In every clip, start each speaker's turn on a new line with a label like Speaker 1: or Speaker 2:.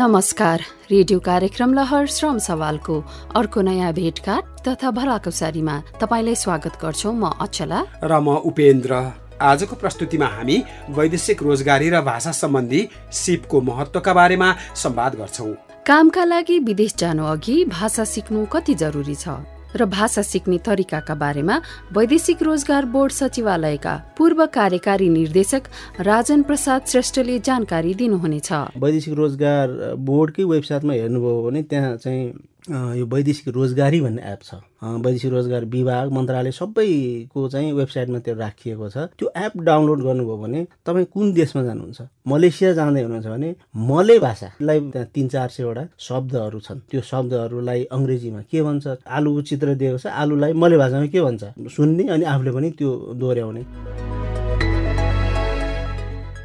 Speaker 1: नमस्कार। रेडियो कार्यक्रम लहर श्रम सवालको अर्को नयाँ भेटघाट तथा भलाकुसारीमा तपाईँलाई स्वागत गर्छौ म अचला।
Speaker 2: र म उपेन्द्र। आजको प्रस्तुतिमा हामी वैदेशिक रोजगारी र भाषा सम्बन्धी सिपको महत्वका बारेमा संवाद गर्छौँ।
Speaker 1: कामका लागि विदेश जानु अघि भाषा सिक्नु कति जरुरी छ? र भाषा सिक्ने तरिकाका बारेमा वैदेशिक रोजगार बोर्ड सचिवालयका पूर्व कार्यकारी निर्देशक राजन प्रसाद श्रेष्ठले जानकारी दिनुहुनेछ।
Speaker 3: वैदेशिक रोजगार बोर्डकै वेबसाइटमा हेर्नुभयो भने त्यहाँ चाहिँ यो वैदेशिक रोजगारी भन्ने एप छ। वैदेशिक रोजगार विभाग मन्त्रालय सबैको चाहिँ वेबसाइटमा त्यो राखिएको छ। त्यो एप डाउनलोड गर्नुभयो भने तपाईँ कुन देशमा जानुहुन्छ? मलेसिया जाँदै हुनुहुन्छ भने मले भाषालाई त्यहाँ तिन चार सयवटा शब्दहरू छन्। त्यो शब्दहरूलाई अङ्ग्रेजीमा के भन्छ? आलुको चित्र दिएको छ। आलुलाई मले भाषामा के भन्छ? सुन्ने अनि आफूले पनि त्यो दोहोऱ्याउने।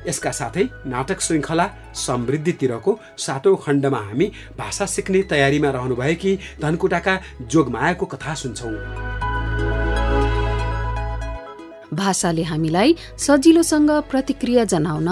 Speaker 2: यसका साथै नाटक श्रृङ्खला समृद्धितिरको सातौँ खण्डमा हामी भाषा सिक्ने तयारीमा रहनुभएकी धनकुटाका जोगमायाको कथा सुन्छौँ।
Speaker 1: भाषाले हामीलाई सजिलोसँग प्रतिक्रिया जनाउन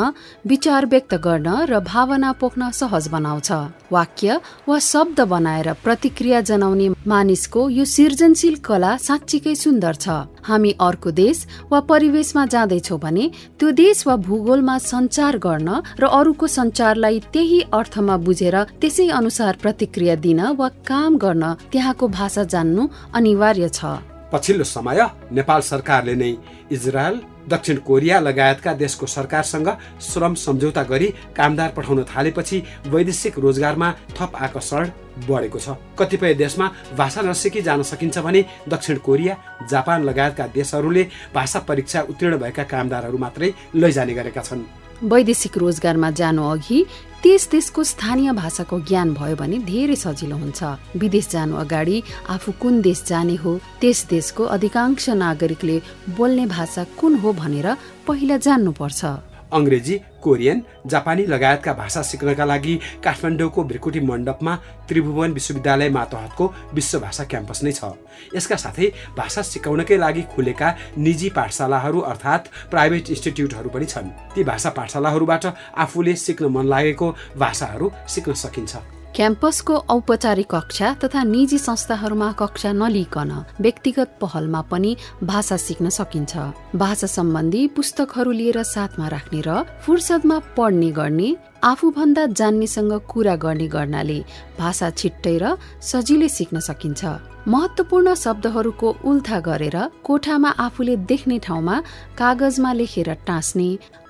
Speaker 1: विचार व्यक्त गर्न र भावना पोख्न सहज बनाउँछ। वाक्य वा शब्द बनाएर प्रतिक्रिया जनाउने मानिसको यो सृजनशील कला साँच्चीकै सुन्दर छ। हामी अर्को देश वा परिवेशमा जाँदैछौ भने त्यो देश वा भूगोलमा सञ्चार गर्न र अरूको सञ्चारलाई त्यही अर्थमा बुझेर त्यसै अनुसार प्रतिक्रिया दिन वा काम गर्न त्यहाँको भाषा जान्नु अनिवार्य छ।
Speaker 2: पछिल्लो समय नेपाल सरकारले नै इजरायल दक्षिण कोरिया लगायतका देशको सरकारसँग श्रम सम्झौता गरी कामदार पठाउन थालेपछि वैदेशिक रोजगारमा थप आकर्षण बढेको छ। कतिपय देशमा भाषा नसिकी जान सकिन्छ भने दक्षिण कोरिया जापान लगायतका देशहरूले भाषा परीक्षा उत्तीर्ण भएका कामदारहरू मात्रै लैजाने गरेका छन्।
Speaker 1: वैदेशिक रोजगारमा जानु अघि त्यस देशको स्थानीय भाषाको ज्ञान भयो भने धेरै सजिलो हुन्छ। विदेश जानु अगाडि आफू कुन देश जाने हो त्यस देशको अधिकांश नागरिकले बोल्ने भाषा कुन हो भनेर पहिला जान्नुपर्छ।
Speaker 2: अङ्ग्रेजी कोरियन जापानी लगायतका भाषा सिक्नका लागि काठमाडौँको भ्रिकुटी मण्डपमा त्रिभुवन विश्वविद्यालय मातहतको विश्व भाषा क्याम्पस नै छ। यसका साथै भाषा सिकाउनकै लागि खुलेका निजी पाठशालाहरू अर्थात् प्राइभेट इन्स्टिट्युटहरू पनि छन्। ती भाषा पाठशालाहरूबाट आफूले सिक्न मन लागेको भाषाहरू सिक्न सकिन्छ।
Speaker 1: क्याम्पसको औपचारिक कक्षा तथा निजी संस्थाहरूमा कक्षा नलिकन व्यक्तिगत पहलमा पनि भाषा सिक्न सकिन्छ। भाषा सम्बन्धी पुस्तकहरू लिएर साथमा राख्ने र फुर्सदमा पढ्ने गर्ने आफूभन्दा जान्नेसँग कुरा गर्ने गर्नाले भाषा छिट्टै र सजिलै सिक्न सकिन्छ। महत्वपूर्ण शब्दहरूको उल्था गरेर कोठामा आफूले देख्ने ठाउँमा कागजमा लेखेर टाँस्ने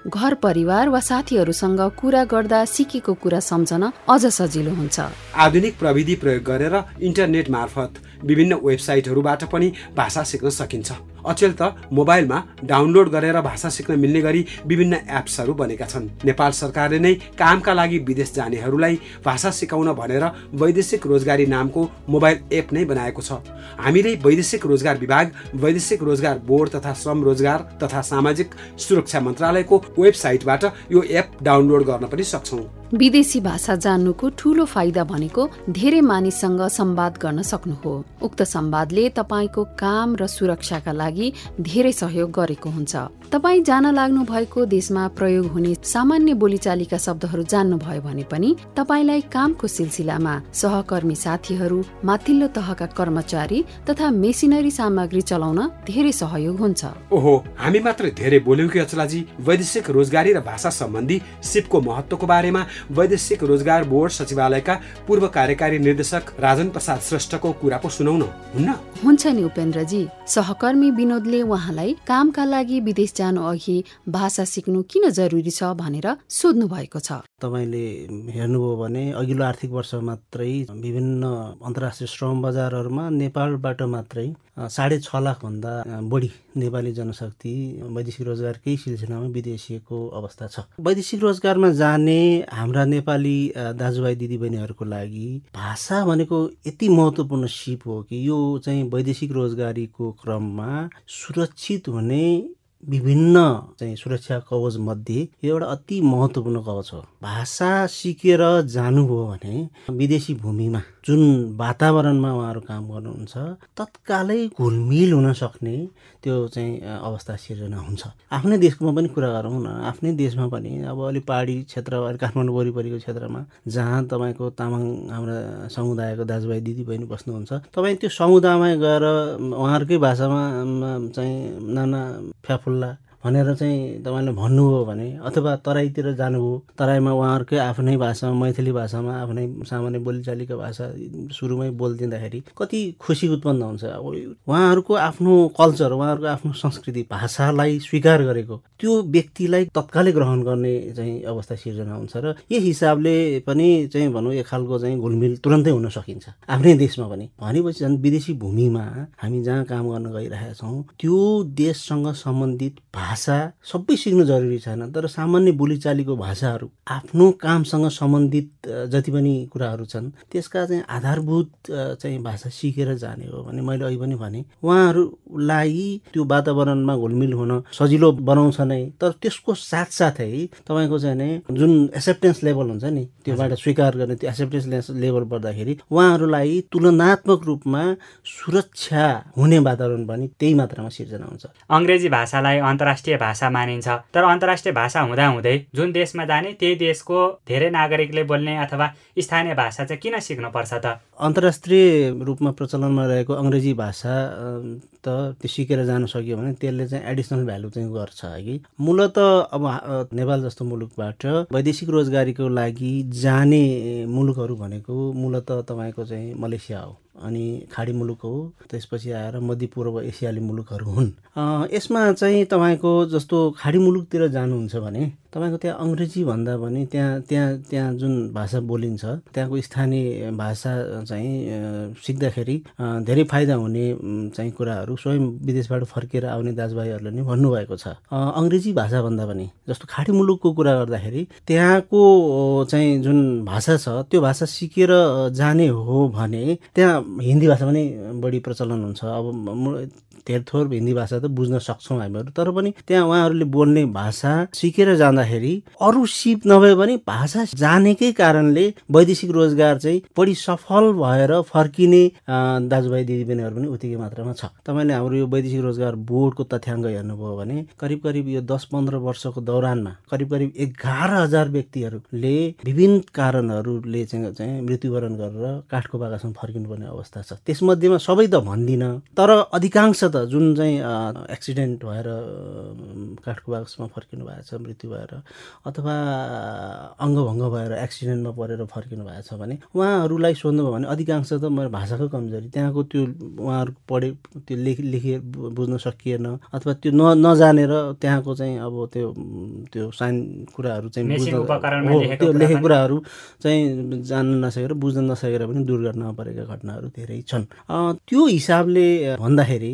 Speaker 1: घर परिवार वा साथीहरूसँग कुरा गर्दा सिकेको कुरा सम्झन अझ सजिलो हुन्छ।
Speaker 2: आधुनिक प्रविधि प्रयोग गरेर इन्टरनेट मार्फत विभिन्न वेबसाइटहरूबाट पनि भाषा सिक्न सकिन्छ। अचेल त मोबाइलमा डाउनलोड गरेर भाषा सिक्न मिल्ने गरी विभिन्न एप्सहरू बनेका छन्। नेपाल सरकारले नै कामका लागि विदेश जानेहरूलाई भाषा सिकाउन भनेर वैदेशिक रोजगारी नामको मोबाइल एप नै बनाएको छ। हामीले वैदेशिक रोजगार विभाग वैदेशिक रोजगार बोर्ड तथा श्रम रोजगार तथा सामाजिक सुरक्षा मन्त्रालयको वेबसाइटबाट यो एप डाउनलोड गर्न पनि सक्छौँ।
Speaker 1: विदेशी भाषा जान्नुको ठूलो फाइदा भनेको धेरै मानिससँग संवाद गर्न सक्नु हो। उक्त संवादले तपाईँको काम र सुरक्षाका लागि धेरै सहयोग गरेको हुन्छ। तपाईँ जान लाग्नु भएको देशमा प्रयोग हुने सामान्य बोलीचालीका शब्दहरू जान्नुभयो भने पनि तपाईँलाई कामको सिलसिलामा सहकर्मी साथीहरू माथिल्लो तहका कर्मचारी तथा मेसिनरी सामग्री चलाउन धेरै सहयोग हुन्छ।
Speaker 2: ओहो हामी मात्र धेरै बोल्यौँ कि अचलाजी? वैदेशिक रोजगारी र भाषा सम्बन्धी सिपको महत्वको बारेमा वैदेशिक रोजगार बोर्ड सचिवालयका पूर्व कार्यकारी निर्देशक राजन प्रसाद श्रेष्ठको कुरा पो सुनाउन हुन्न?
Speaker 1: हुन्छ नि उपेन्द्रजी सहकर्मी विनोदले उहाँलाई कामका लागि विदेश जानु अघि भाषा सिक्नु किन जरुरी छ भनेर सोध्नु भएको छ।
Speaker 3: तपाईँले हेर्नुभयो भने अघिल्लो आर्थिक वर्ष मात्रै विभिन्न अन्तर्राष्ट्रिय श्रम बजारहरूमा नेपालबाट मात्रै साढे छ लाखभन्दा बढी नेपाली जनशक्ति वैदेशिक रोजगारकै सिलसिलामा विदेशिएको अवस्था छ। वैदेशिक रोजगारमा जाने हाम्रा नेपाली दाजुभाइ दिदीबहिनीहरूको लागि भाषा भनेको यति महत्त्वपूर्ण सिप हो कि यो चाहिँ वैदेशिक रोजगारीको क्रममा सुरक्षित हुने विभिन्न चाहिँ सुरक्षा कवच मध्ये यो एउटा अति महत्त्वपूर्ण कवच हो। भाषा सिकेर जानुभयो भने विदेशी भूमिमा जुन वातावरणमा उहाँहरू काम गर्नुहुन्छ तत्कालै घुलमिल हुन सक्ने त्यो चाहिँ अवस्था सिर्जना हुन्छ। आफ्नै देशकोमा पनि कुरा गरौँ न। आफ्नै देशमा पनि अब अलिक पहाडी क्षेत्र अलिक काठमाडौँ वरिपरिको क्षेत्रमा जहाँ तपाईँको तामाङ हाम्रा समुदायको दाजुभाइ दिदीबहिनी बस्नुहुन्छ तपाईँ त्यो समुदायमा गएर उहाँहरूकै भाषामा चाहिँ नाना pula. भनेर चाहिँ तपाईँले भन्नुभयो भने अथवा तराईतिर जानुभयो तराईमा उहाँहरूकै आफ्नै भाषामा मैथिली भाषामा आफ्नै सामान्य बोलीचालीको भाषा सुरुमै बोलिदिँदाखेरि कति खुसी उत्पन्न हुन्छ। अब उहाँहरूको आफ्नो कल्चर उहाँहरूको आफ्नो संस्कृति भाषालाई स्वीकार गरेको त्यो व्यक्तिलाई तत्कालै ग्रहण गर्ने चाहिँ अवस्था सिर्जना हुन्छ र यही हिसाबले पनि चाहिँ भनौँ एक खालको चाहिँ घुलमिल तुरन्तै हुन सकिन्छ। आफ्नै देशमा पनि। भनेपछि झन् विदेशी भूमिमा हामी जहाँ काम गर्न गइरहेका छौँ त्यो देशसँग सम्बन्धित भाषा सबै सिक्नु जरुरी छैन तर सामान्य बोलीचालीको भाषाहरू आफ्नो कामसँग सम्बन्धित जति पनि कुराहरू छन् त्यसका चाहिँ आधारभूत चाहिँ भाषा सिकेर जाने हो भने मैले अहिले पनि भने उहाँहरूलाई त्यो वातावरणमा घुलमिल हुन सजिलो बनाउँछ नै तर त्यसको साथसाथै तपाईँको चाहिँ नै जुन एक्सेप्टेन्स लेभल हुन्छ नि त्योबाट स्वीकार गर्ने त्यो एक्सेप्टेन्स लेभल बढ्दाखेरि उहाँहरूलाई तुलनात्मक रूपमा सुरक्षा हुने वातावरण पनि त्यही मात्रामा सिर्जना हुन्छ।
Speaker 4: अङ्ग्रेजी भाषालाई अन्तर्राष्ट्रिय अन्तर्राष्ट्रिय भाषा मानिन्छ। तर अन्तर्राष्ट्रिय भाषा हुँदाहुँदै जुन देशमा जाने त्यही देशको धेरै नागरिकले बोल्ने अथवा स्थानीय भाषा चाहिँ किन सिक्नुपर्छ त?
Speaker 3: अन्तर्राष्ट्रिय रूपमा प्रचलनमा रहेको अङ्ग्रेजी भाषा त त्यो सिकेर जान सक्यो भने त्यसले चाहिँ एडिसनल भ्यालु चाहिँ गर्छ कि। मूलत अब नेपाल जस्तो मुलुकबाट वैदेशिक रोजगारीको लागि जाने मुलुकहरू भनेको मूलत तपाईँको चाहिँ मलेसिया हो। अनि खाडी मुलुक हो। त्यसपछि आएर मध्यपूर्व एसियाली मुलुकहरू हुन्। यसमा चाहिँ तपाईँको जस्तो खाडी मुलुकतिर जानुहुन्छ भने तपाईँको त्यहाँ अङ्ग्रेजी भन्दा पनि त्यहाँ त्यहाँ त्यहाँ जुन भाषा बोलिन्छ त्यहाँको स्थानीय भाषा चाहिँ सिक्दाखेरि धेरै फाइदा हुने चाहिँ कुराहरू स्वयं विदेशबाट फर्केर आउने दाजुभाइहरूले नै भन्नुभएको छ। अङ्ग्रेजी भाषा भन्दा पनि जस्तो खाडी मुलुकको कुरा गर्दाखेरि त्यहाँको चाहिँ जुन भाषा छ त्यो भाषा सिकेर जाने हो भने त्यहाँ हिन्दी भाषा पनि बढी प्रचलन हुन्छ। अब धेर थोर हिन्दी भाषा त बुझ्न सक्छौँ हामीहरू। तर पनि त्यहाँ उहाँहरूले बोल्ने भाषा सिकेर जाँदाखेरि अरू सिप नभए पनि भाषा जानेकै कारणले वैदेशिक रोजगार चाहिँ बढी सफल भएर फर्किने दाजुभाइ दिदीबहिनीहरू पनि उत्तिकै मात्रामा छ। तपाईँले हाम्रो यो वैदेशिक रोजगार बोर्डको तथ्याङ्क हेर्नुभयो भने करिब करिब यो दस पन्ध्र वर्षको दौरानमा करिब करिब एघार हजार व्यक्तिहरूले विभिन्न कारणहरूले चाहिँ मृत्युवरण गरेर काठको बागासम्म फर्किनुपर्ने अवस्था छ। त्यसमध्येमा सबै त भन्दिनँ तर अधिकांश त जुन चाहिँ एक्सिडेन्ट भएर काठको बाक्समा फर्किनु भएको छ मृत्यु भएर अथवा अङ्गभङ्ग भएर एक्सिडेन्टमा परेर फर्किनु भएको छ भने उहाँहरूलाई सोध्नुभयो भने अधिकांश त मेरो भाषाको कमजोरी त्यहाँको त्यो उहाँहरू पढे त्यो लेख लेखे बुझ्न सकिएन अथवा त्यो न नजानेर त्यहाँको चाहिँ अब त्यो त्यो साइन कुराहरू चाहिँ बुझ्न त्यो लेखेको कुराहरू चाहिँ जान्न नसकेर बुझ्न नसकेर पनि दुर्घटनामा परेका घटनाहरू धेरै छन्। त्यो हिसाबले भन्दाखेरि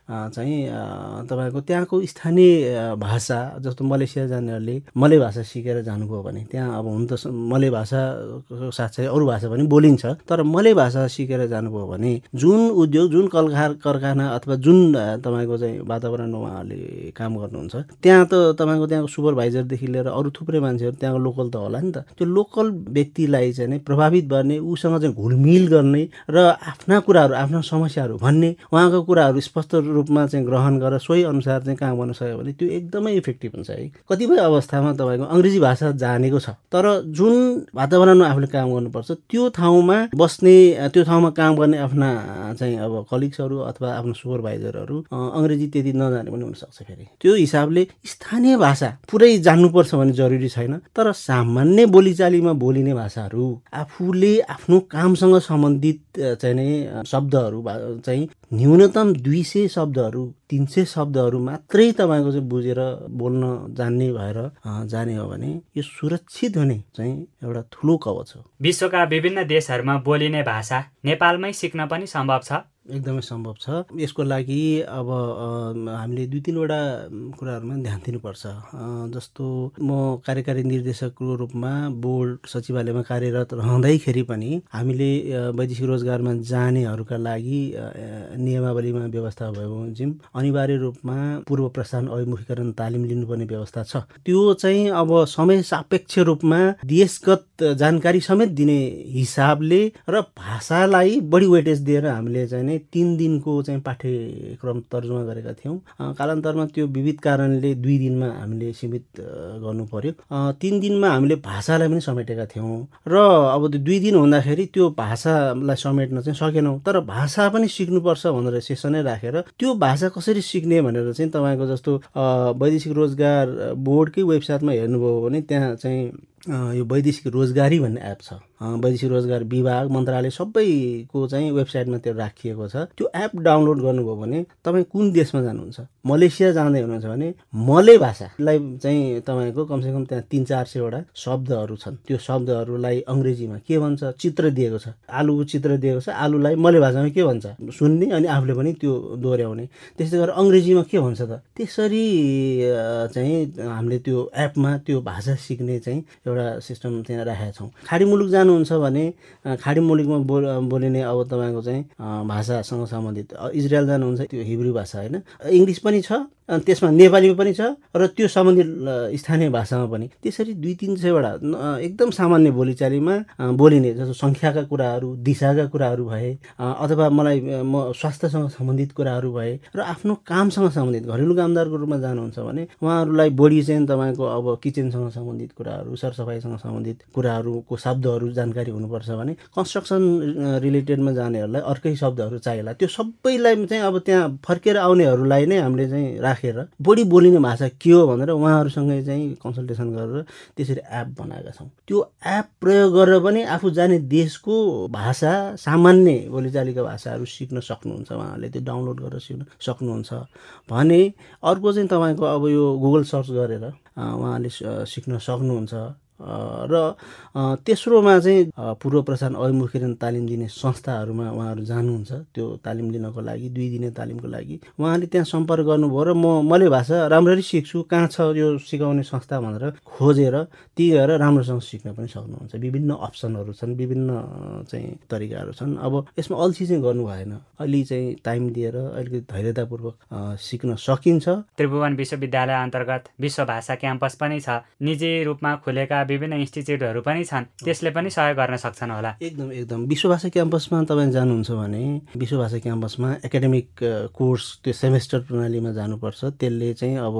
Speaker 3: चाहिँ तपाईँको त्यहाँको स्थानीय भाषा जस्तो मलेसिया जानेहरूले मले भाषा सिकेर जानुभयो भने त्यहाँ अब हुन त मले भाषा साथसाथै अरू भाषा पनि बोलिन्छ। तर मले भाषा सिकेर जानुभयो भने जुन उद्योग जुन कलकार कारखाना अथवा जुन तपाईँको चाहिँ वातावरणमा उहाँहरूले काम गर्नुहुन्छ त्यहाँ त तपाईँको त्यहाँको सुपरभाइजरदेखि लिएर अरू थुप्रै मान्छेहरू त्यहाँको लोकल त होला नि त। त्यो लोकल व्यक्तिलाई चाहिँ प्रभावित गर्ने उसँग चाहिँ घुलमिल गर्ने र आफ्ना कुराहरू आफ्ना समस्याहरू भन्ने उहाँको कुराहरू स्पष्ट रूपमा चाहिँ ग्रहण गरेर सोही अनुसार चाहिँ काम गर्न सक्यो भने त्यो एकदमै इफेक्टिभ हुन्छ है। कतिपय अवस्थामा तपाईँको अङ्ग्रेजी भाषा जानेको छ तर जुन वातावरणमा आफूले काम गर्नुपर्छ त्यो ठाउँमा बस्ने त्यो ठाउँमा काम गर्ने आफ्ना चाहिँ अब कलिग्सहरू अथवा आफ्नो सुपरभाइजरहरू अङ्ग्रेजी त्यति नजाने पनि हुनसक्छ फेरि। त्यो हिसाबले स्थानीय भाषा पुरै जान्नुपर्छ भन्ने जरुरी छैन तर सामान्य बोलीचालीमा बोलिने भाषाहरू आफूले आफ्नो कामसँग सम्बन्धित चाहिँ शब्दहरू चाहिँ न्यूनतम दुई सय शब्दहरू तिन सय शब्दहरू मात्रै तपाईँको चाहिँ बुझेर बोल्न जान्ने भएर जाने हो भने यो सुरक्षित हुने चाहिँ एउटा ठुलो कवच हो।
Speaker 4: विश्वका विभिन्न देशहरूमा बोलिने भाषा नेपालमै सिक्न पनि सम्भव छ।
Speaker 3: एकदमै सम्भव छ। यसको लागि अब हामीले दुई तिनवटा कुराहरूमा ध्यान दिनुपर्छ। जस्तो म कार्यकारी निर्देशकको रूपमा बोर्ड सचिवालयमा कार्यरत रहँदैखेरि पनि हामीले वैदेशिक रोजगारमा जानेहरूका लागि नियमावलीमा व्यवस्था भयो बमोजिम अनिवार्य रूपमा पूर्व प्रस्थान अभिमुखीकरण तालिम लिनुपर्ने व्यवस्था छ। त्यो चाहिँ अब समय सापेक्ष रूपमा देशगत जानकारी समेत दिने हिसाबले र भाषालाई बढी वेटेज दिएर हामीले चाहिँ नै तिन दिनको चाहिँ पाठ्यक्रम तर्जुमा गरेका थियौँ। कालान्तरमा त्यो विविध कारणले दुई दिनमा हामीले सीमित गर्नु पर्यो। तिन दिनमा हामीले भाषालाई पनि समेटेका थियौँ र अब त्यो दुई दिन हुँदाखेरि त्यो भाषालाई समेट्न चाहिँ सकेनौँ। तर भाषा पनि सिक्नुपर्छ भनेर सेसनै राखेर त्यो भाषा कसरी सिक्ने भनेर चाहिँ तपाईँको जस्तो वैदेशिक रोजगार बोर्डकै वेबसाइटमा हेर्नुभयो भने त्यहाँ चाहिँ यो वैदेशिक रोजगारी भन्ने एप छ। वैदेशिक रोजगार विभाग मन्त्रालय सबैको चाहिँ वेबसाइटमा त्यो राखिएको छ। त्यो एप डाउनलोड गर्नुभयो भने तपाईँ कुन देशमा जानुहुन्छ? मलेसिया जाँदै हुनुहुन्छ भने मले भाषालाई चाहिँ तपाईँको कमसेकम त्यहाँ तिन चार सयवटा शब्दहरू छन्। त्यो शब्दहरूलाई अङ्ग्रेजीमा के भन्छ? चित्र दिएको छ। आलुको चित्र दिएको छ। आलुलाई मले भाषामा के भन्छ? सुन्ने अनि आफूले पनि त्यो दोहोऱ्याउने। त्यस्तै गरेर अङ्ग्रेजीमा के भन्छ त? त्यसरी चाहिँ हामीले त्यो एपमा त्यो भाषा सिक्ने चाहिँ एउटा सिस्टम त्यहाँ राखेका छौँ। खाडी मुलुक जानु जानुहुन्छ भने खाडी मुलुकमा बोल बोलिने अब तपाईँको चाहिँ भाषासँग सम्बन्धित इजरायल जानुहुन्छ त्यो हिब्रू भाषा होइन? इङ्ग्लिस पनि छ। अनि त्यसमा नेपालीमा पनि छ र त्यो सम्बन्धित स्थानीय भाषामा पनि। त्यसरी दुई तिन सयवटा एकदम सामान्य बोलीचालीमा बोलिने जस्तो सङ्ख्याका कुराहरू दिशाका कुराहरू भए अथवा मलाई म स्वास्थ्यसँग सम्बन्धित कुराहरू भए र आफ्नो कामसँग सम्बन्धित घरेलु कामदारको रूपमा जानुहुन्छ भने उहाँहरूलाई बढी चाहिँ तपाईँको अब किचनसँग सम्बन्धित कुराहरू सरसफाइसँग सम्बन्धित कुराहरूको शब्दहरू जानकारी हुनुपर्छ भने कन्स्ट्रक्सन रिलेटेडमा जानेहरूलाई अर्कै शब्दहरू चाहिएला। त्यो सबैलाई चाहिँ अब त्यहाँ फर्केर आउनेहरूलाई नै हामीले चाहिँ राखेर बढी बोलिने भाषा के हो भनेर उहाँहरूसँगै चाहिँ कन्सल्टेसन गरेर त्यसरी एप बनाएका छौँ। त्यो एप प्रयोग गरेर पनि आफू जाने देशको भाषा सामान्य बोलीचालीका भाषाहरू सिक्न सक्नुहुन्छ उहाँहरूले त्यो डाउनलोड गरेर सिक्न सक्नुहुन्छ। भने अर्को चाहिँ तपाईँको अब यो गुगल सर्च गरेर उहाँले सिक्न सक्नुहुन्छ। र तेस्रोमा चाहिँ पूर्व प्रसारण अभिमुखीकरण तालिम दिने संस्थाहरूमा उहाँहरू जानुहुन्छ। त्यो तालिम लिनको लागि दुई दिने तालिमको लागि। उहाँले त्यहाँ सम्पर्क गर्नुभयो र म मैले भाषा राम्ररी सिक्छु कहाँ छ यो सिकाउने संस्था भनेर खोजेर ती गएर राम्रोसँग सिक्न पनि सक्नुहुन्छ। विभिन्न अप्सनहरू छन् विभिन्न चाहिँ तरिकाहरू छन्। अब यसमा अल्छी चाहिँ गर्नु भएन। अलि चाहिँ टाइम दिएर अलिकति धैर्यतापूर्वक सिक्न सकिन्छ।
Speaker 4: त्रिभुवन विश्वविद्यालय अन्तर्गत विश्व भाषा क्याम्पस पनि छ। निजी रूपमा खुलेका विभिन्न इन्स्टिच्युटहरू पनि छन्। त्यसले पनि सहयोग गर्न सक्छन् होला।
Speaker 3: एकदम एकदम। विश्वभाषा क्याम्पसमा तपाईँ जानुहुन्छ भने विश्वभाषा क्याम्पसमा एकाडेमिक कोर्स त्यो सेमेस्टर प्रणालीमा जानुपर्छ। त्यसले चाहिँ अब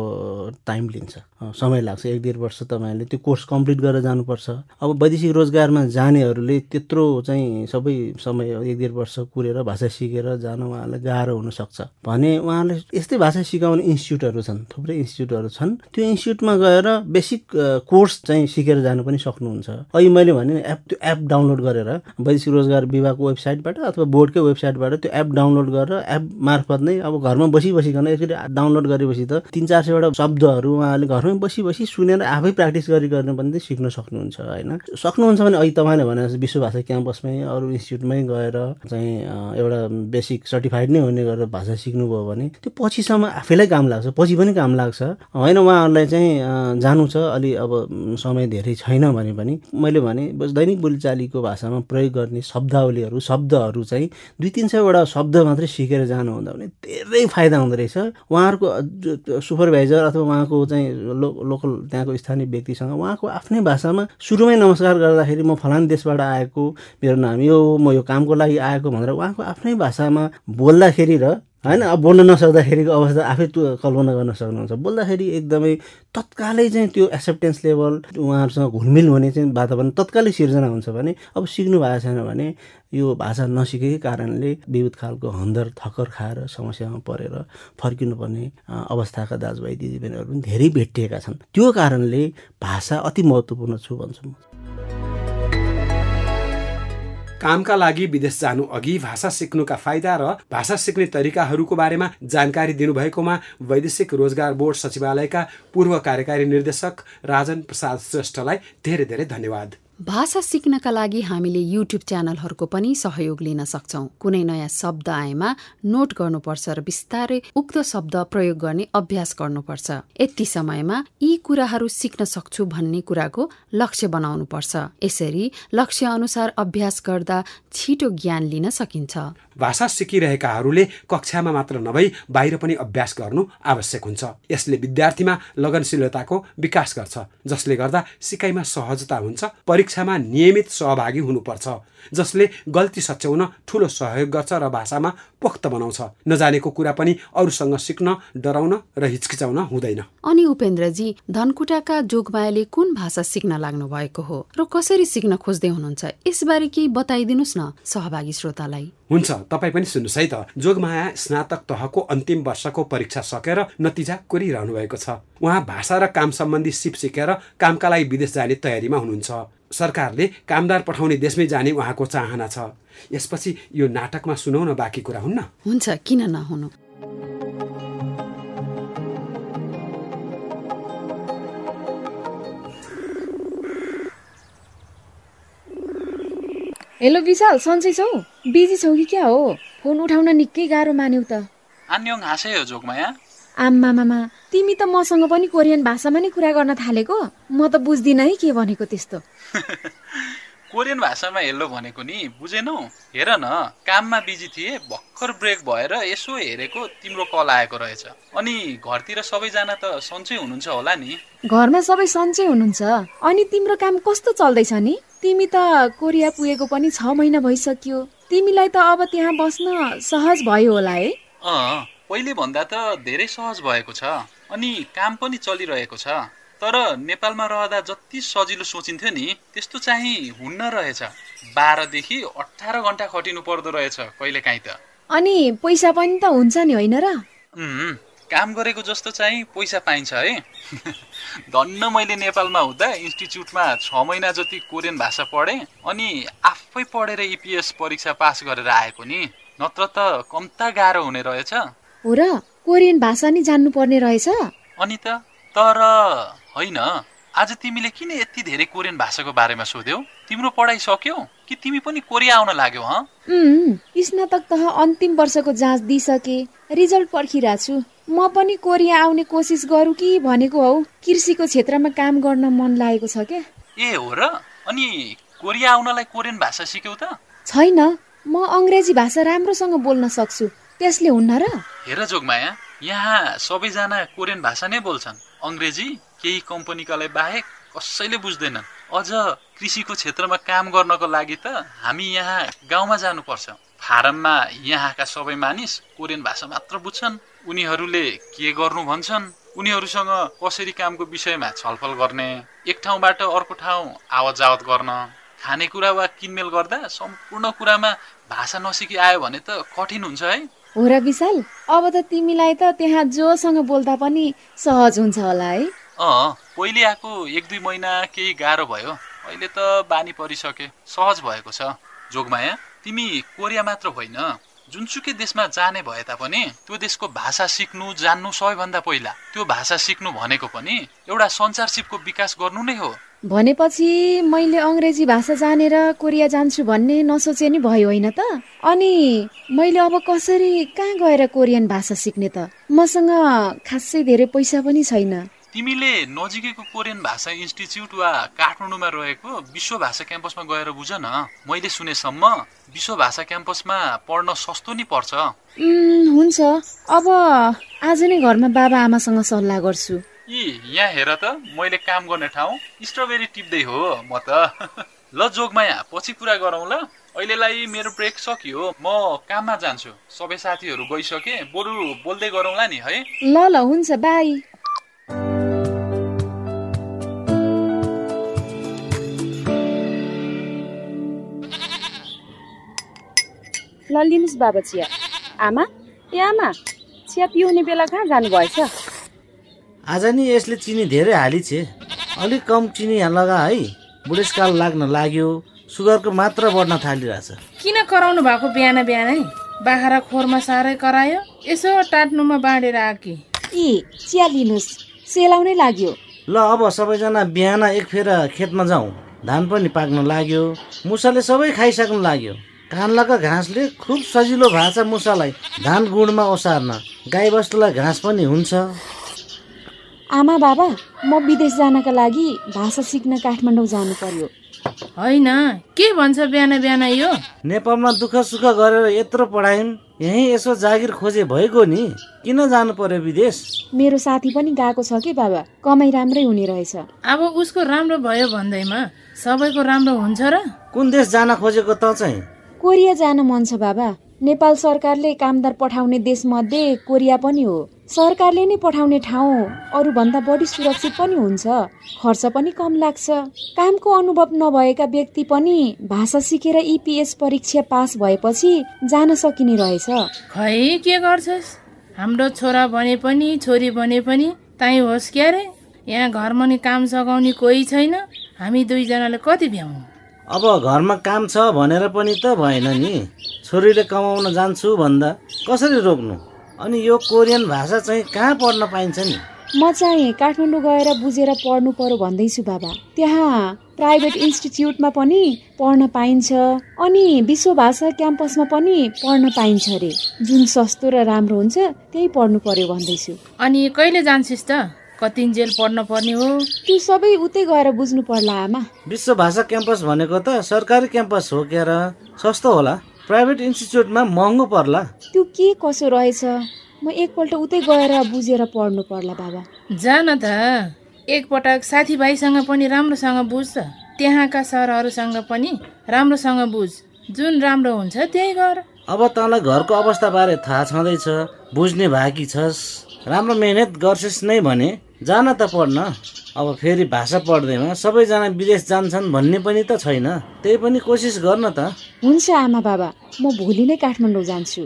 Speaker 3: टाइम लिन्छ। समय लाग्छ। एक डेढ वर्ष तपाईँहरूले त्यो कोर्स कम्प्लिट गरेर जानुपर्छ। अब वैदेशिक रोजगारमा जानेहरूले त्यत्रो चाहिँ सबै समय एक डेढ वर्ष कुरेर भाषा सिकेर जान उहाँलाई गाह्रो हुनसक्छ। भने उहाँले यस्तै भाषा सिकाउने इन्स्टिच्युटहरू छन् थुप्रै इन्स्टिच्युटहरू छन्। त्यो इन्स्टिच्युटमा गएर बेसिक कोर्स चाहिँ सिकेर जानु पनि सक्नुहुन्छ। अहिले मैले भने एप त्यो एप डाउनलोड गरेर वैदेशिक रोजगार विभागको वेबसाइटबाट अथवा बोर्डकै वेबसाइटबाट त्यो एप डाउनलोड गरेर एप मार्फत नै अब घरमा बसी बसिकन यसरी डाउनलोड गरेपछि त तिन चार सयवटा शब्दहरू उहाँले घरमै बसी बसी सुनेर आफै प्र्याक्टिस गरी गर्ने पनि सिक्न सक्नुहुन्छ होइन? सक्नुहुन्छ भने अहिले तपाईँले भने विश्व भाषा क्याम्पसमै अरू इन्स्टिच्युटमै गएर चाहिँ एउटा बेसिक सर्टिफाइड नै हुने गरेर भाषा सिक्नुभयो भने त्यो पछिसम्म आफैलाई काम लाग्छ पछि पनि काम लाग्छ। होइन उहाँहरूलाई चाहिँ जानु छ अलि अब समय धेरै। छैन भने पनि मैले भने दैनिक बोलीचालीको भाषामा प्रयोग गर्ने शब्दावलीहरू शब्दहरू चाहिँ दुई तिन सयवटा शब्द मात्रै सिकेर जानुहुँदा भने धेरै फाइदा हुँदो रहेछ। उहाँहरूको सुपरभाइजर अथवा उहाँको चाहिँ लो लोकल त्यहाँको स्थानीय व्यक्तिसँग उहाँको आफ्नै भाषामा सुरुमै नमस्कार गर्दाखेरि म फलान देशबाट आएको मेरो नाम यो म यो कामको लागि आएको भनेर उहाँको आफ्नै भाषामा बोल्दाखेरि र होइन? अब बोल्न नसक्दाखेरिको अवस्था आफै कल्पना गर्न सक्नुहुन्छ। बोल्दाखेरि एकदमै तत्कालै चाहिँ त्यो एक्सेप्टेन्स लेभल उहाँहरूसँग घुलमिल हुने चाहिँ वातावरण तत्कालै सिर्जना हुन्छ भने अब सिक्नु भएको छैन भने यो भाषा नसिकेकै कारणले विविध खालको हन्दर थकर खाएर समस्यामा परेर फर्किनुपर्ने अवस्थाका दाजुभाइ दिदीबहिनीहरू पनि धेरै भेटिएका छन्। त्यो कारणले भाषा अति महत्त्वपूर्ण छु भन्छु म।
Speaker 2: कामका लागि विदेश जानु अघि भाषा सिक्नुका फाइदा र भाषा सिक्ने तरिकाहरूको बारेमा जानकारी दिनुभएकोमा वैदेशिक रोजगार बोर्ड सचिवालयका पूर्व कार्यकारी निर्देशक राजन प्रसाद श्रेष्ठलाई धेरै धेरै धन्यवाद।
Speaker 1: भाषा सिक्नका लागि हामीले युट्युब च्यानलहरूको पनि सहयोग लिन सक्छौ। कुनै नयाँ शब्द आएमा नोट गर्नुपर्छ र बिस्तारै उक्त शब्द प्रयोग गर्ने अभ्यास गर्नुपर्छ। यति समयमा यी कुराहरू सिक्न सक्छु भन्ने कुराको लक्ष्य बनाउनुपर्छ। यसरी लक्ष्य अनुसार अभ्यास गर्दा छिटो ज्ञान लिन सकिन्छ।
Speaker 2: भाषा सिकिरहेकाहरूले कक्षामा मात्र नभई बाहिर पनि अभ्यास गर्नु आवश्यक हुन्छ। यसले विद्यार्थीमा लगनशीलताको विकास गर्छ जसले गर्दा सिकाइमा सहजता हुन्छ परीक्षामा नियमित सहभागी हुनुपर्छ जसले गल्ती सच्याउन ठुलो सहयोग गर्छ र भाषामा पोख्त बनाउँछ। नजानेको कुरा पनि अरूसँग सिक्न डराउन र हिचकिचाउन हुँदैन।
Speaker 1: अनि उपेन्द्रजी धनकुटाका जोगमायाले कुन भाषा सिक्न लाग्नु भएको हो र कसरी सिक्न खोज्दै हुनुहुन्छ यसबारे केही बताइदिनुहोस् न सहभागी श्रोतालाई।
Speaker 2: हुन्छ तपाईँ पनि सुन्नुहोस् है त जोगमाया स्नातक तहको अन्तिम वर्षको परीक्षा सकेर नतिजा कोरिरहनु भएको छ। उहाँ भाषा र काम सम्बन्धी सिप सिकेर कामका लागि विदेश जाने तयारीमा हुनुहुन्छ। सरकारले कामदार पठाउने देशमै जाने उहाँको चाहना छ। यसपछि यो नाटकमा सुनाउन बाँकी कुरा हुन्न?
Speaker 1: हुन्छ किन नहुनु?
Speaker 5: हेलो विशाल सन्चै छौ? बिजी छौ कि क्या हो? फोन उठाउन निकै गाह्रो मान्यौ त।
Speaker 6: आन्योङ हाँसै हो जोगमाया
Speaker 5: आम्मामामा तिमी त मसँग पनि कोरियन भाषामा नै कुरा गर्न थालेको? म त बुझ्दिनँ है के भनेको त्यस्तो।
Speaker 6: कोरियन भाषामा हेलो भनेको नि बुझेनौ? हेर न काममा बिजी थिए भर्खर ब्रेक भएर यसो हेरेको तिम्रो कल आएको रहेछ। अनि घरतिर सबैजना त सन्चै हुनुहुन्छ होला नि।
Speaker 5: घरमा सबै सन्चै हुनुहुन्छ। अनि तिम्रो काम कस्तो चल्दैछ नि? तिमी त कोरिया पुगेको पनि छ महिना भइसक्यो। तिमीलाई त अब त्यहाँ बस्न सहज भयो होला है।
Speaker 6: अँ पहिले भन्दा त धेरै सहज भएको छ। अनि काम पनि चलिरहेको छ। तर नेपालमा रहँदा जति सजिलो सोचिन्थ्यो नि त्यस्तो चाहिँ हुन्न रहेछ। बाह्रदेखि अठार घन्टा खटिनु पर्दो रहेछ कहिलेकाहीँ त।
Speaker 5: अनि पैसा पनि त हुन्छ नि होइन र?
Speaker 6: काम गरेको जस्तो चाहिँ पैसा पाइन्छ है। धन्न मैले नेपालमा हुँदा इन्स्टिच्युटमा छ महिना जति कोरियन भाषा पढेँ अनि आफै पढेर इपिएस परीक्षा पास गरेर आएको नि। नत्र त कम्ता गाह्रो हुने रहेछ।
Speaker 5: हो र? कोरियन भाषा नि जान्नुपर्ने रहेछ।
Speaker 6: अनि त तर होइन? आज तिमीले किन यति धेरै कोरियन भाषाको बारेमा सोध्यौ? तिम्रो पढाइ सक्यो कि तिमी पनि कोरिया आउन लाग्यौ हँ?
Speaker 5: स्नातक तह अन्तिम वर्षको जाँच दिइसके रिजल्ट पर्खिरहेको छु म पनि कोरिया आउने कोसिस गरौँ कि भनेको हौ? कृषिको क्षेत्रमा काम गर्न मन लागेको छ क्या?
Speaker 6: ए हो र? अनि कोरिया आउनलाई कोरियन भाषा सिक्यौ त?
Speaker 5: छैन। म अङ्ग्रेजी भाषा राम्रोसँग बोल्न सक्छु। त्यसले हुन्न र?
Speaker 6: हेर जोगमाया यहाँ सबैजना कोरियन भाषा नै बोल्छन्। अङ्ग्रेजी केही कम्पनीकालाई बाहेक कसैले बुझ्दैनन्। अझ कृषिको क्षेत्रमा काम गर्नको लागि त हामी यहाँ गाउँमा जानुपर्छ। फारममा यहाँका सबै मानिस कोरियन भाषा मात्र बुझ्छन्। उनीहरूले के गर्नु भन्छन्? उनीहरूसँग कसरी कामको विषयमा छलफल गर्ने? एक ठाउँबाट अर्को ठाउँ आवत जावत गर्न खानेकुरा वा किनमेल गर्दा सम्पूर्ण कुरामा भाषा नसिकी आयो भने त कठिन हुन्छ है।
Speaker 5: हो र विशाल अब त तिमीलाई त त्यहाँ जोसँग बोल्दा पनि सहज हुन्छ होला है।
Speaker 6: अँ पहिले आएको एक दुई महिना केही गाह्रो भयो। अहिले त बानी परिसके सहज भएको छ। जोगमाया तिमी कोरिया मात्र होइन जुनसुकै देशमा जाने भए तापनि त्यो देशको भाषा सिक्नु जान्नु सबैभन्दा पहिला। त्यो भाषा सिक्नु भनेको पनि एउटा सञ्चारसिपको विकास गर्नु नै हो।
Speaker 5: भनेपछि मैले अङ्ग्रेजी भाषा जानेर कोरिया जान्छु भन्ने नसोचे नि भयो होइन त? अनि मैले अब कसरी कहाँ गएर कोरियन भाषा सिक्ने त? मसँग खासै धेरै पैसा पनि छैन।
Speaker 6: तिमीले नजिकैको कोरियन भाषा इन्स्टिच्युट वा काठमाडौँमा रहेको विश्व भाषा क्याम्पसमा गएर बुझ न मैले सुनेसम्म विश्व भाषा क्याम्पसमा पढ्न सस्तो नि पर्छ।
Speaker 5: हुन्छ। अब आज नै घरमा बाबा आमासँग सल्लाह गर्छु।
Speaker 6: यी यहाँ हेर त मैले काम गर्ने ठाउँ स्ट्रबेरी टिप्दै हो म त। ल जोगमाया पछि कुरा गरौँ ल। अहिलेलाई मेरो ब्रेक सकियो। म काममा जान्छु। सबै साथीहरू गइसके बरु बोल्दै गरौँला नि है?
Speaker 5: ल ल हुन्छ बाई।
Speaker 7: ल लिनुहोस् बाबा चिया। आमा? ए आमा चिया पिउने बेला कहाँ जानुभएछ?
Speaker 3: आज नि यसले चिनी धेरै हालिछे अलिक कम चिनी लगा है। बुढेसकाल लाग्न लाग्यो। सुगरको मात्रा बढ्न थालिरहेछ।
Speaker 8: किन कराउनु भएको बिहान बिहानै बाख्रा खोरमा साह्रै करायो। यसो टाट्नुमा बाँडेर आकी
Speaker 5: ए चिया लिनुहोस्। सेलाउनै लाग्यो।
Speaker 3: ल अब सबैजना बिहान एक फेर खेतमा जाउँ।
Speaker 9: धान पनि पाक्न लाग्यो। मुसाले सबै खाइसक्नु लाग्यो। कान्लाका घाँसले खुब सजिलो भएको छ मुसालाई धान गुडमा ओसार्न। गाईबस्तुलाई घाँस पनि हुन्छ।
Speaker 5: आमा बाबा म विदेश जानका लागि भाषा सिक्न काठमाडौँ जानु पर्यो।
Speaker 8: होइन के भन्छ बिहान बिहान यो?
Speaker 9: नेपालमा दुःख सुख गरेर यत्रो पढायौँ यहीँ यसो जागिर खोजे भइगयो नि। किन जानु पर्यो विदेश?
Speaker 5: मेरो साथी पनि गएको छ कि बाबा? कमाइ राम्रै हुने रहेछ।
Speaker 8: अब उसको राम्रो भयो भन्दैमा सबैको राम्रो हुन्छ र?
Speaker 9: कुन देश जान खोजेको त चाहिँ?
Speaker 5: कोरिया जान मन छ बाबा। नेपाल सरकारले कामदार पठाउने देशमध्ये कोरिया पनि हो। सरकारले नै पठाउने ठाउँ अरूभन्दा बढी सुरक्षित पनि हुन्छ। खर्च पनि कम लाग्छ। कामको अनुभव नभएका व्यक्ति पनि भाषा सिकेर इपिएस परीक्षा पास भएपछि जान सकिने रहेछ।
Speaker 8: खै के गर्छस्? हाम्रो छोरा भने पनि छोरी भने पनि ताई होस् क्यारे? यहाँ घरमा नि काम सघाउने कोही छैन। हामी दुईजनाले कति भ्याउनु
Speaker 9: अब घरमा काम छ भनेर पनि त भएन नि। छोरीले कमाउन जान्छु भन्दा कसरी रोक्नु? अनि यो कोरियन भाषा चाहिँ कहाँ पढ्न पाइन्छ नि?
Speaker 5: म चाहिँ काठमाडौँ गएर बुझेर पढ्नु पर्यो भन्दैछु बाबा। त्यहाँ प्राइभेट इन्स्टिच्युटमा पनि पढ्न पाइन्छ अनि विश्व भाषा क्याम्पसमा पनि पढ्न पाइन्छ अरे। जुन सस्तो र राम्रो हुन्छ त्यही पढ्नु पर्यो भन्दैछु।
Speaker 8: अनि कहिले जान्छस् त? कतिन्जेल पढ्न पर्ने हो?
Speaker 5: त्यो सबै उतै गएर बुझ्नु पर्ला आमा।
Speaker 9: विश्व भाषा क्याम्पस भनेको त सरकारी क्याम्पस हो क्या र? सस्तो होला। प्राइभेट इन्स्टिच्युटमा महँगो पर्ला।
Speaker 5: त्यो के कसो रहेछ? म एकपल्ट उतै गएर बुझेर पढ्नु पर्ला बाबा।
Speaker 8: जान त। एकपटक साथीभाइसँग पनि राम्रोसँग बुझ। त त्यहाँका सरहरूसँग पनि राम्रोसँग बुझ। जुन राम्रो हुन्छ त्यही गर।
Speaker 9: अब तँलाई घरको अवस्थाबारे थाहा छँदैछ बुझ्ने भाकी छस्। राम्रो मेहनत गर्छस् नै भने जान त पढ्न अब फेरि भाषा पढ्दैमा सबैजना विदेश जान्छन् भन्ने पनि त छैन। त्यही पनि कोसिस गर्न त।
Speaker 5: हुन्छ आमा बाबा म भोलि नै काठमाडौँ जान्छु।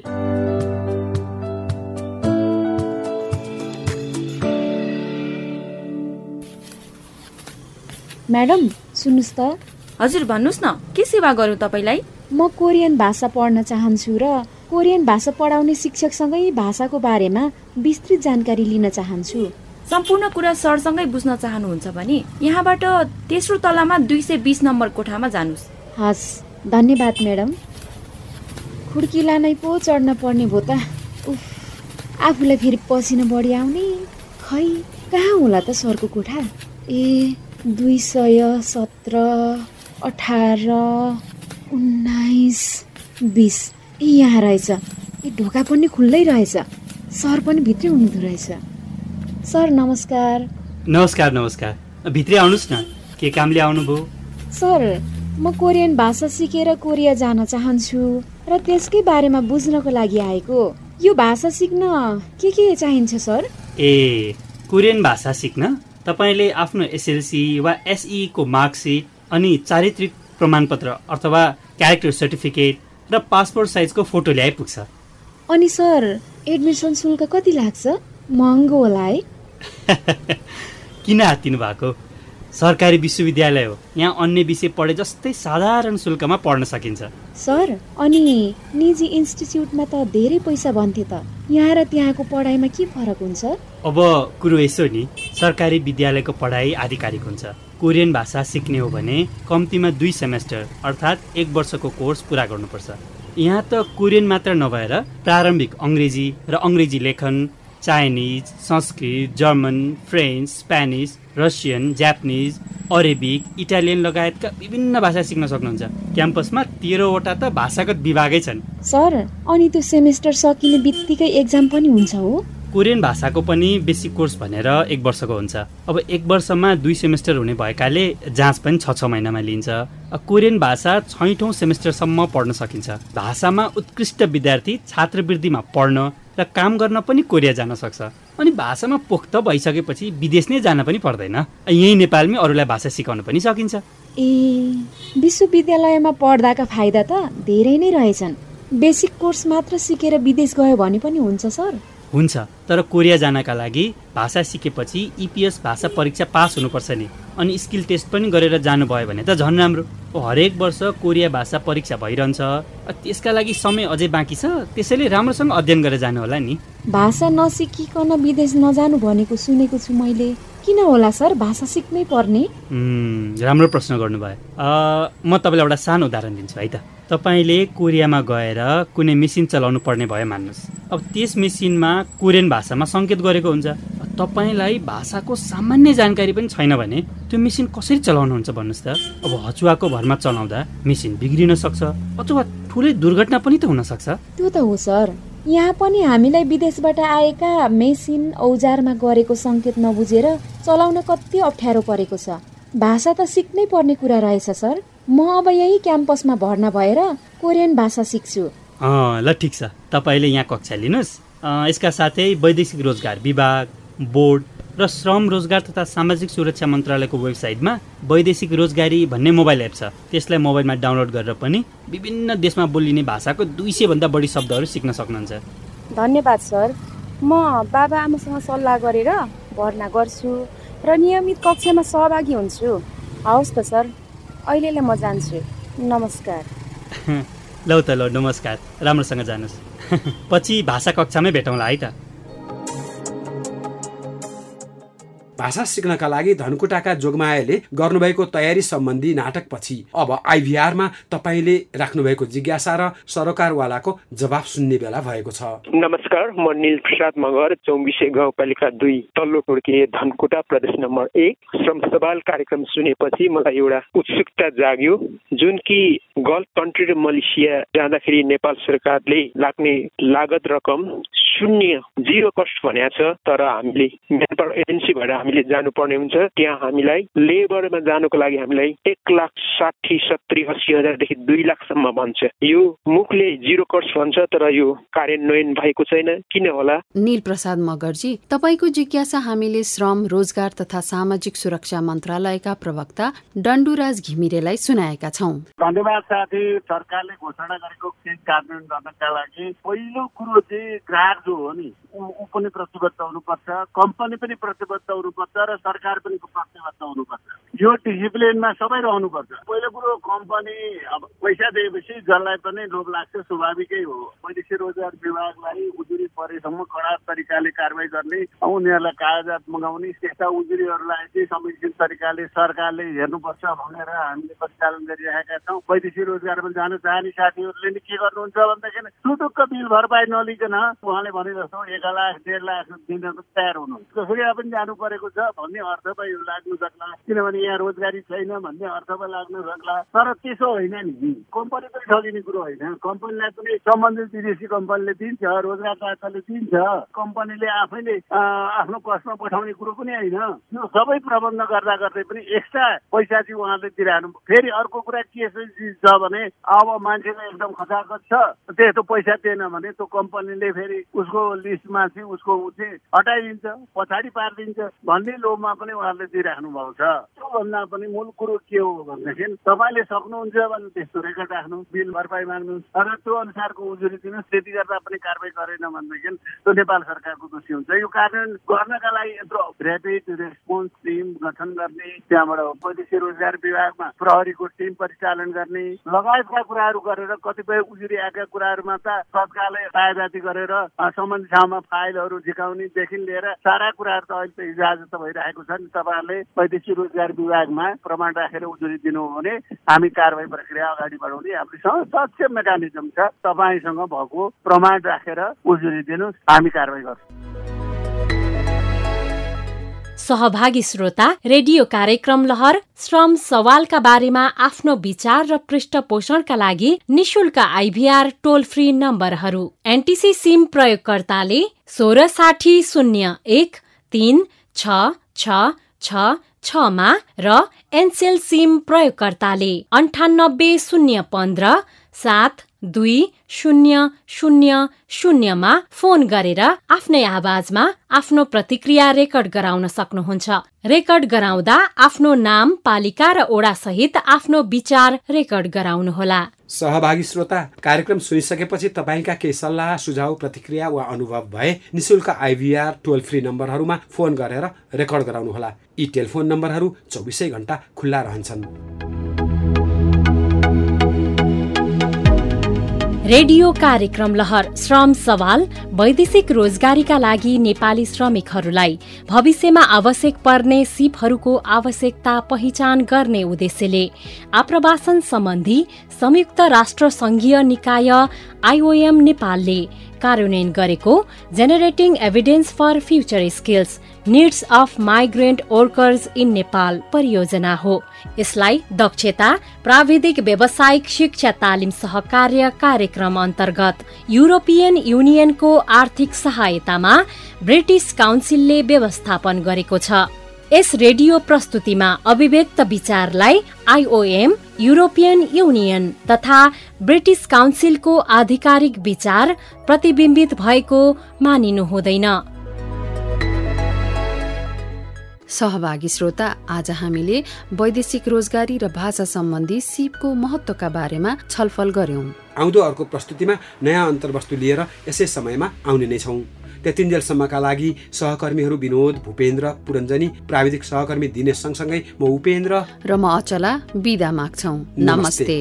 Speaker 5: म्याडम सुन्नुहोस् त।
Speaker 7: हजुर भन्नुहोस् न के सेवा गरौँ तपाईँलाई?
Speaker 5: म कोरियन भाषा पढ्न चाहन्छु र कोरियन भाषा पढाउने शिक्षकसँगै भाषाको बारेमा विस्तृत जानकारी लिन चाहन्छु।
Speaker 7: सम्पूर्ण कुरा सरसँगै बुझ्न चाहनुहुन्छ भने यहाँबाट तेस्रो तलामा दुई सय बिस नम्बर कोठामा जानुहोस्।
Speaker 5: हस् धन्यवाद म्याडम। खुड्किला नै पो चढ्न पर्ने भो त। उफ आफूलाई फेरि पसिना बढी आउने। खै कहाँ होला त सरको कोठा? ए दुई सय सत्र अठार उन्नाइस बिस। ए यहाँ रहेछ। ए ढोका पनि खुल्लै रहेछ। सर पनि भित्रै हुनुहुँदो रहेछ। सर नमस्कार।
Speaker 4: नमस्कार नमस्कार। भित्रै आउनुहोस् न। के कामले आउनुभयो?
Speaker 5: सर म कोरियन भाषा सिकेर कोरिया जान चाहन्छु र त्यसकै बारेमा बुझ्नको लागि आएको। यो भाषा सिक्न के के चाहिन्छ सर?
Speaker 4: ए कोरियन भाषा सिक्न? तपाईँले आफ्नो एसएलसी वा एसईको मार्कसिट अनि चारित्रिक प्रमाणपत्र अथवा क्यारेक्टर सर्टिफिकेट र पासपोर्ट साइजको फोटो ल्याइ पुग्छ
Speaker 5: अनि सर एडमिसन शुल्क कति लाग्छ? महँगो होला है।
Speaker 4: किन हात्तिनु भएको? सरकारी विश्वविद्यालय हो। यहाँ अन्य विषय पढे जस्तै साधारण शुल्कमा पढ्न सकिन्छ।
Speaker 5: सर अनि निजी इन्स्टिच्युटमा त धेरै पैसा भन्थे त। यहाँ र त्यहाँको पढाइमा के फरक हुन्छ?
Speaker 4: अब कुरो यसो नि। सरकारी विद्यालयको पढाइ आधिकारिक हुन्छ। कोरियन भाषा सिक्ने हो भने कम्तीमा दुई सेमेस्टर अर्थात् एक वर्षको कोर्स पुरा गर्नुपर्छ। यहाँ त कोरियन मात्र नभएर प्रारम्भिक अङ्ग्रेजी र अङ्ग्रेजी लेखन Chinese Sanskrit German French Spanish Russian Japanese Arabic Italian लगायतका विभिन्न भाषा सिक्न सक्नुहुन्छ। क्याम्पसमा तेह्रवटा त भाषागत विभागै छन्।
Speaker 5: सर अनि त्यो सेमेस्टर सकिने बित्तिकै एक्जाम पनि हुन्छ हो?
Speaker 4: कोरियन भाषाको पनि बेसिक कोर्स भनेर एक वर्षको हुन्छ। अब एक वर्षमा दुई सेमेस्टर हुने भएकाले जाँच पनि छ छ महिनामा लिन्छ कोरियन भाषा छैठौँ सेमेस्टरसम्म पढ्न सकिन्छ। भाषामा उत्कृष्ट विद्यार्थी छात्रवृत्तिमा पढ्न र काम गर्न पनि कोरिया जान सक्छ। अनि भाषामा पोख्त भइसकेपछि विदेश नै जान पनि पर्दैन। यहीँ नेपालमै अरूलाई भाषा सिकाउन पनि सकिन्छ।
Speaker 5: ए विश्वविद्यालयमा पढ्दाका फाइदा त धेरै नै रहेछन्। बेसिक कोर्स मात्र सिकेर विदेश गयो भने पनि हुन्छ सर।
Speaker 4: हुन्छ तर कोरिया जानका लागि भाषा सिकेपछि इपिएस भाषा परीक्षा पास हुनुपर्छ नि। अनि स्किल टेस्ट पनि गरेर जानुभयो भने त झन् राम्रो। हरेक वर्ष कोरिया भाषा परीक्षा भइरहन्छ। त्यसका लागि समय अझै बाँकी छ। त्यसैले राम्रोसँग अध्ययन गरेर जानु होला नि।
Speaker 5: भाषा नसिकिकन विदेश नजानु भनेको सुनेको छु मैले। किन होला सर? भाषा सिक्नै पर्ने।
Speaker 4: राम्रो प्रश्न गर्नुभयो। म तपाईँलाई एउटा सानो उदाहरण दिन्छु है त। तपाईँले कोरियामा गएर कुनै मेसिन चलाउनु पर्ने भयो मान्नुहोस्। अब त्यस मेसिनमा कोरियन भाषामा सङ्केत गरेको हुन्छ। तपाईँलाई भाषाको सामान्य जानकारी पनि छैन भने त्यो मेसिन कसरी चलाउनुहुन्छ भन्नुहोस् त। अब हचुवाको भरमा चलाउँदा मेसिन बिग्रिन सक्छ अथवा ठुलै दुर्घटना पनि त हुनसक्छ।
Speaker 5: त्यो त हो सर। यहाँ पनि हामीलाई विदेशबाट आएका मेसिन औजारमा गरेको सङ्केत नबुझेर चलाउन कति अप्ठ्यारो परेको छ। भाषा त सिक्नै पर्ने कुरा रहेछ सर। म अब यही क्याम्पसमा भर्ना भएर कोरियन भाषा सिक्छु।
Speaker 4: अँ, ल ठिक छ। तपाईँले यहाँ कक्षा लिनुहोस्। अँ, यसका साथै वैदेशिक रोजगार विभाग बोर्ड र श्रम रोजगार तथा सामाजिक सुरक्षा मन्त्रालयको वेबसाइटमा वैदेशिक रोजगारी भन्ने मोबाइल एप छ। त्यसलाई मोबाइलमा डाउनलोड गरेर पनि विभिन्न देशमा बोलिने भाषाको दुई सयभन्दा बढी शब्दहरू सिक्न सक्नुहुन्छ।
Speaker 7: धन्यवाद सर। म बाबा आमासँग सल्लाह गरेर भर्ना गर्छु र नियमित कक्षामा सहभागी हुन्छु। हवस् त सर। अहिलेलाई म जान्छु। नमस्कार।
Speaker 4: लौ त लौ नमस्कार। राम्रोसँग जानुहोस्। पछि भाषा कक्षामै भेटौँला है त।
Speaker 2: भाषा सिक्नका लागि धनकुटाका जोगमायाले गर्नुभएको तयारी सम्बन्धी नाटकपछि अब आइभीआरमा तपाईँले राख्नुभएको जिज्ञासा र सरोकारवालाको जवाब सुन्ने बेला भएको छ।
Speaker 10: नमस्कार म निल प्रसाद मगर चौबिसे गाउँपालिका दुई तल्लो टुड्के धनकुटा प्रदेश नम्बर एक। श्रम सवाल कार्यक्रम सुनेपछि मलाई एउटा उत्सुकता जाग्यो जुन कि गल्फ कन्ट्री र मलेसिया जाँदाखेरि नेपाल सरकारले लाग्ने लागत रकम शून्य जिरो कस्ट भनेको छ तर हामीले म्यान पावर एजेन्सीबाट हामीले जानुपर्ने हुन्छ। त्यहाँ हामीलाई लेबरमा जानुको लागि हामीलाई एक लाख साठी सत्तरी अस्सी हजारदेखि दुई लाखसम्म भन्छ। यो मुखले जिरो कस्ट भन्छ तर यो कार्यान्वयन भएको छैन। किन होला?
Speaker 1: निल प्रसाद मगरजी तपाईँको जिज्ञासा हामीले श्रम रोजगार तथा सामाजिक सुरक्षा मन्त्रालयका प्रवक्ता डन्डुराज घिमिरेलाई सुनाएका छौं।
Speaker 11: धन्यवाद साथी सरकारले घोषणा गरेको केस कार्यान्वयन गर्नका लागि पहिलो कुरो चाहिँ ग्राहक जो हो नि ऊ पनि प्रतिबद्ध हुनुपर्छ कम्पनी पनि प्रतिबद्ध हुनुपर्छ र सरकार पनि प्रतिबद्ध हुनुपर्छ। यो डिसिप्लिनमा सबै रहनुपर्छ। पहिलो कुरो कम्पनी अब पैसा दिएपछि जसलाई पनि लोभ लाग्छ स्वाभाविकै हो। वैदेशिक रोजगार विभागलाई उजुरी परेसम्म कडा तरिकाले कारवाही गर्ने उनीहरूलाई कागजात मगाउने त्यस्ता उजुरीहरूलाई चाहिँ संवेदनशील तरिकाले सरकारले हेर्नुपर्छ भनेर हामीले परिचालन गरिरहेका छौँ। वैदेशिक रोजगारमा जान चाहने साथीहरूले नि के गर्नुहुन्छ भन्दाखेरि सुटुक्क बिल भरपाई नलिकन उहाँले भने जस्तो लाख डेढ लाख दिन तयार हुनुहुन्छ। कसरी पनि जानु परेको छ भन्ने अर्थ पो यो लाग्नु सक्ला। किनभने यहाँ रोजगारी छैन भन्ने अर्थ पो लाग्न सक्ला। तर त्यसो होइन नि कम्पनी पनि ठगिने कुरो होइन। कम्पनीलाई पनि सम्बन्धित विदेशी कम्पनीले दिन्छ रोजगारदाताले दिन्छ। कम्पनीले आफैले आफ्नो कस्टमा पठाउने कुरो पनि होइन। यो सबै प्रबन्ध गर्दा गर्दै पनि एक्स्ट्रा पैसा चाहिँ उहाँले दिइरहनु फेरि अर्को कुरा के छ भने अब मान्छेको एकदम खचाखच छ। त्यस्तो पैसा दिएन भने त्यो कम्पनीले फेरि उसको लिस्टमा चाहिँ उसको ऊ चाहिँ हटाइदिन्छ पछाडि पारिदिन्छ भन्ने लोभमा पनि उहाँहरूले दिइराख्नु भएको छ। त्योभन्दा पनि मूल कुरो के हो भनेदेखि तपाईँले सक्नुहुन्छ भने त्यस्तो रेकर्ड राख्नु बिल भरपाई माग्नु तर त्यो अनुसारको उजुरी दिनुहोस् त्यति गर्दा पनि कारवाही गरेन भनेदेखि त्यो नेपाल सरकारको दोषी हुन्छ। यो कार्यान्वयन गर्नका लागि यत्रो ऱ्यापिड रेस्पोन्स टिम गठन गर्ने त्यहाँबाट वैदेशिक रोजगार विभागमा प्रहरीको टिम परिचालन गर्ने लगायतका कुराहरू गरेर कतिपय उजुरी आएका कुराहरूमा त तत्कालै सहायता गरेर सम्बन्धित ठाउँमा फाइलहरू झिकाउनेदेखि लिएर सारा कुराहरू त अहिले त इजाजत त भइरहेको छ नि। तपाईँहरूले वैदेशिक रोजगार विभागमा प्रमाण राखेर उजुरी दिनु हो भने हामी कारवाही प्रक्रिया अगाडि बढाउने हामीसँग सक्षम मेकानिजम छ। तपाईँसँग भएको प्रमाण राखेर उजुरी दिनुहोस्। हामी कारवाही गर्छौँ।
Speaker 12: सहभागी श्रोता रेडियो कार्यक्रम लहर श्रम सवालका बारेमा आफ्नो विचार र पृष्ठपोषणका लागि निशुल्क आइभीआर टोल फ्री नम्बरहरू। एनटिसी सिम प्रयोगकर्ताले सोह्र साठी शून्य एक तिन छ छ छ छमा र एनसेल सिम प्रयोगकर्ताले अन्ठानब्बे शून्य पन्ध्र सात दुई शून्य शून्य शून्यमा फोन गरेर आफ्नै आवाजमा आफ्नो प्रतिक्रिया रेकर्ड गराउन सक्नुहुन्छ। रेकर्ड गराउँदा आफ्नो नाम पालिका र ओडा सहित आफ्नो विचार रेकर्ड गराउनुहोला।
Speaker 2: सहभागी श्रोता कार्यक्रम सुनिसकेपछि तपाईँका केही सल्लाह सुझाव प्रतिक्रिया वा अनुभव भए निशुल्क आइभीआर टोल फ्री नम्बरहरूमा फोन गरेर रेकर्ड गराउनुहोला। यी टेलिफोन नम्बरहरू चौबिसै घन्टा खुल्ला रहन्छन्।
Speaker 12: रेडियो कार्यक्रम लहर श्रम सवाल वैदेशिक रोजगारीका लागि नेपाली श्रमिकहरूलाई। भविष्यमा आवश्यक पर्ने सिपहरूको आवश्यकता पहिचान गर्ने उद्देश्यले। आप्रवासन सम्बन्धी संयुक्त राष्ट्र संघीय निकाय आइओएम नेपालले कार्यान्वयन गरेको generating evidence for future skills needs of migrant workers in Nepal परियोजना हो। यसलाई दक्षता प्राविधिक व्यावसायिक शिक्षा तालिम सहकार्य कार्यक्रम अन्तर्गत युरोपियन युनियनको आर्थिक सहायतामा ब्रिटिस काउन्सिलले व्यवस्थापन गरेको छ। यस रेडियो प्रस्तुतिमा अभिव्यक्त विचारलाई आइओएम युरोपियन युनियन तथा ब्रिटिस काउन्सिलको आधिकारिक विचार प्रतिबिम्बित भएको मानिनु हुँदैन।
Speaker 1: सहभागी श्रोता आज हामीले वैदेशिक रोजगारी र भाषा सम्बन्धी सिपको महत्वका बारेमा छलफल गर्यौं
Speaker 2: आउँदो अर्को प्रस्तुतिमा नयाँ अन्तर्वस्तु लिएर यसै समयमा आउने नै छौँ। त्यतिन्जेलसम्मका लागि सहकर्मीहरू विनोद भूपेन्द्र पुरञ्जनी प्राविधिक सहकर्मी दिनेश सँगसँगै म उपेन्द्र।
Speaker 1: र म अचला बिदा माग्छौ। नमस्ते, नमस्ते।